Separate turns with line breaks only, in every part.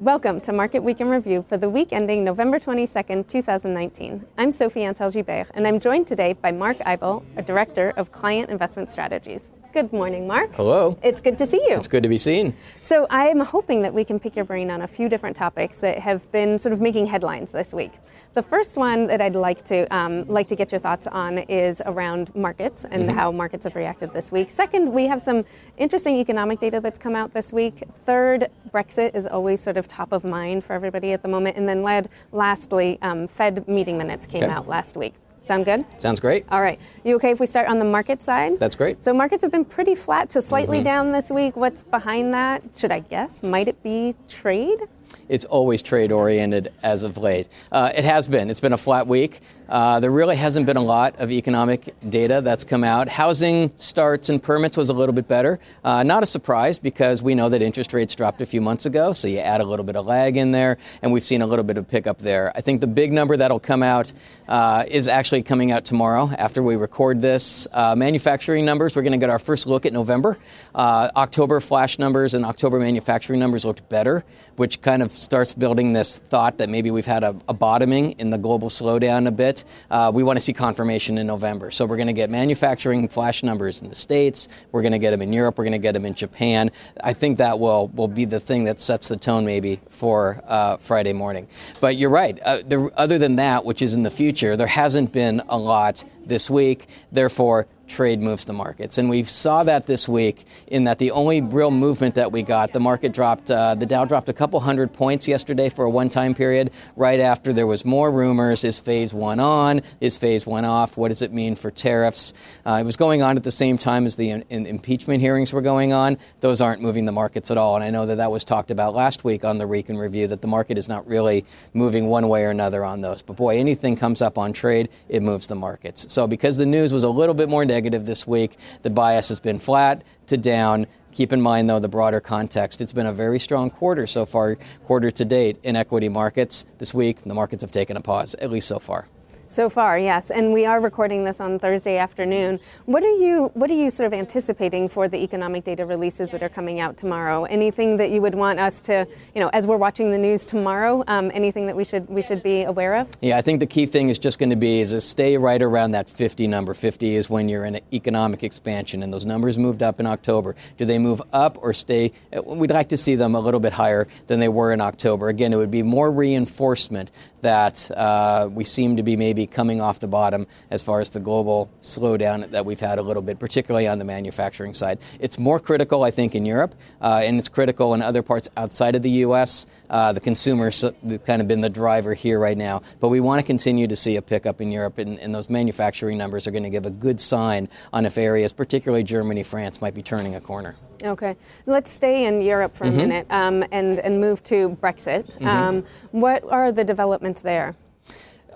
Welcome to Market Week in Review for the week ending November 22nd, 2019. I'm Sophie Antal-Gilbert, and I'm joined today by Mark Eibel, a Director of Client Investment Strategies. Good morning, Mark.
Hello.
It's good to see you.
It's good to be seen.
So, I'm hoping that we can pick your brain on a few different topics that have been sort of making headlines this week. The first one that I'd like to um, like to get your thoughts on is around markets and mm-hmm. how markets have reacted this week. Second, we have some interesting economic data that's come out this week. Third, Brexit is always sort of top of mind for everybody at the moment. And then, led, lastly, um, Fed meeting minutes came okay. out last week. Sound good?
Sounds great.
All right. You okay if we start on the market side?
That's great.
So markets have been pretty flat to slightly mm-hmm. down this week. What's behind that? Should I guess? Might it be trade?
It's always trade oriented as of late. Uh, it has been. It's been a flat week. Uh, there really hasn't been a lot of economic data that's come out. Housing starts and permits was a little bit better. Uh, not a surprise because we know that interest rates dropped a few months ago, so you add a little bit of lag in there, and we've seen a little bit of pickup there. I think the big number that'll come out uh, is actually coming out tomorrow after we record this. Uh, manufacturing numbers, we're going to get our first look at November. Uh, October flash numbers and October manufacturing numbers looked better, which kind of starts building this thought that maybe we've had a, a bottoming in the global slowdown a bit. Uh, we want to see confirmation in November. So we're going to get manufacturing flash numbers in the States. We're going to get them in Europe. We're going to get them in Japan. I think that will, will be the thing that sets the tone maybe for uh, Friday morning. But you're right. Uh, there, other than that, which is in the future, there hasn't been a lot this week. Therefore, trade moves the markets. And we saw that this week in that the only real movement that we got, the market dropped, uh, the Dow dropped a couple hundred points yesterday for a one time period, right after there was more rumors. Is phase one on? Is phase one off? What does it mean for tariffs? Uh, it was going on at the same time as the in, in impeachment hearings were going on. Those aren't moving the markets at all. And I know that that was talked about last week on the in Review, that the market is not really moving one way or another on those. But boy, anything comes up on trade, it moves the markets. So because the news was a little bit more negative, negative this week. The bias has been flat to down. Keep in mind, though, the broader context. It's been a very strong quarter so far, quarter to date in equity markets. This week, the markets have taken a pause, at least so far.
So far, yes, and we are recording this on Thursday afternoon. What are you What are you sort of anticipating for the economic data releases that are coming out tomorrow? Anything that you would want us to, you know, as we're watching the news tomorrow, um, anything that we should we should be aware of?
Yeah, I think the key thing is just going to be is to stay right around that 50 number. 50 is when you're in economic expansion, and those numbers moved up in October. Do they move up or stay? We'd like to see them a little bit higher than they were in October. Again, it would be more reinforcement that uh, we seem to be maybe coming off the bottom as far as the global slowdown that we've had a little bit, particularly on the manufacturing side. It's more critical, I think, in Europe, uh, and it's critical in other parts outside of the U.S. Uh, the consumer's have kind of been the driver here right now, but we want to continue to see a pickup in Europe, and, and those manufacturing numbers are going to give a good sign on if areas, particularly Germany, France, might be turning a corner.
Okay, let's stay in Europe for a mm-hmm. minute um, and and move to Brexit. Mm-hmm. Um, what are the developments there?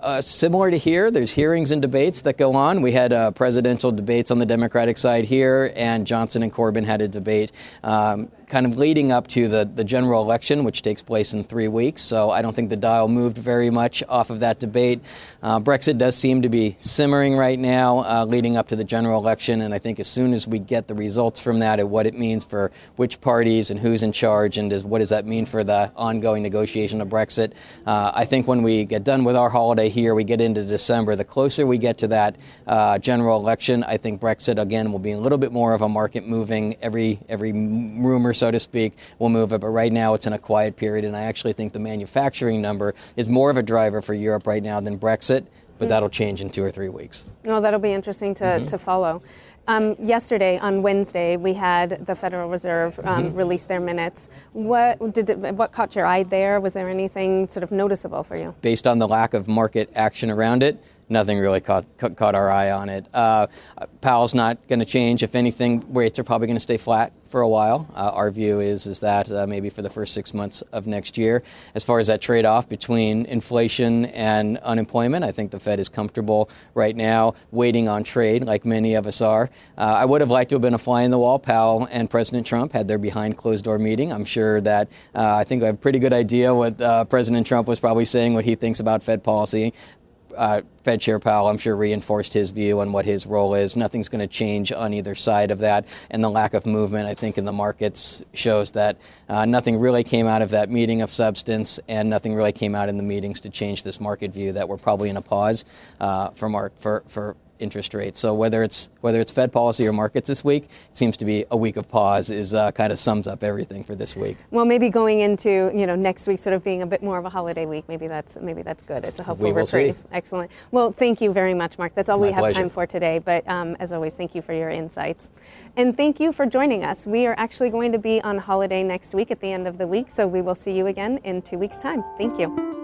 Uh, similar to here, there's hearings and debates that go on. We had uh, presidential debates on the Democratic side here, and Johnson and Corbyn had a debate. Um, kind of leading up to the, the general election, which takes place in three weeks. So I don't think the dial moved very much off of that debate. Uh, Brexit does seem to be simmering right now, uh, leading up to the general election. And I think as soon as we get the results from that and what it means for which parties and who's in charge and does, what does that mean for the ongoing negotiation of Brexit, uh, I think when we get done with our holiday here, we get into December, the closer we get to that uh, general election, I think Brexit again will be a little bit more of a market moving every every rumor so to speak, will move it. But right now, it's in a quiet period, and I actually think the manufacturing number is more of a driver for Europe right now than Brexit. But that'll change in two or three weeks.
Well, that'll be interesting to, mm-hmm. to follow. Um, yesterday, on Wednesday, we had the Federal Reserve um, mm-hmm. release their minutes. What did it, what caught your eye there? Was there anything sort of noticeable for you?
Based on the lack of market action around it, nothing really caught, caught our eye on it. Uh, Powell's not going to change. If anything, rates are probably going to stay flat for a while. Uh, our view is is that uh, maybe for the first six months of next year. As far as that trade-off between inflation and unemployment, I think the Fed is comfortable right now, waiting on trade, like many of us are. Uh, I would have liked to have been a fly in the wall. Powell and President Trump had their behind closed-door meeting. I'm sure that uh, I think I have a pretty good idea what uh, President Trump was probably saying, what he thinks about Fed policy uh, Fed Chair Powell, I'm sure, reinforced his view on what his role is. Nothing's going to change on either side of that. And the lack of movement, I think, in the markets shows that uh, nothing really came out of that meeting of substance, and nothing really came out in the meetings to change this market view that we're probably in a pause uh, for, mark, for, for interest rates. So whether it's whether it's Fed policy or markets this week, it seems to be a week of pause. Is uh, kind of sums up everything for this week.
Well, maybe going into you know next week, sort of being a bit more of a holiday week. Maybe that's maybe that's good. It's a hopeful reprieve.
See.
Excellent. Well, thank you very much, Mark. That's all
My
we have
pleasure.
time for today. But um, as always, thank you for your insights, and thank you for joining us. We are actually going to be on holiday next week at the end of the week, so we will see you again in two weeks' time. Thank you.